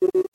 you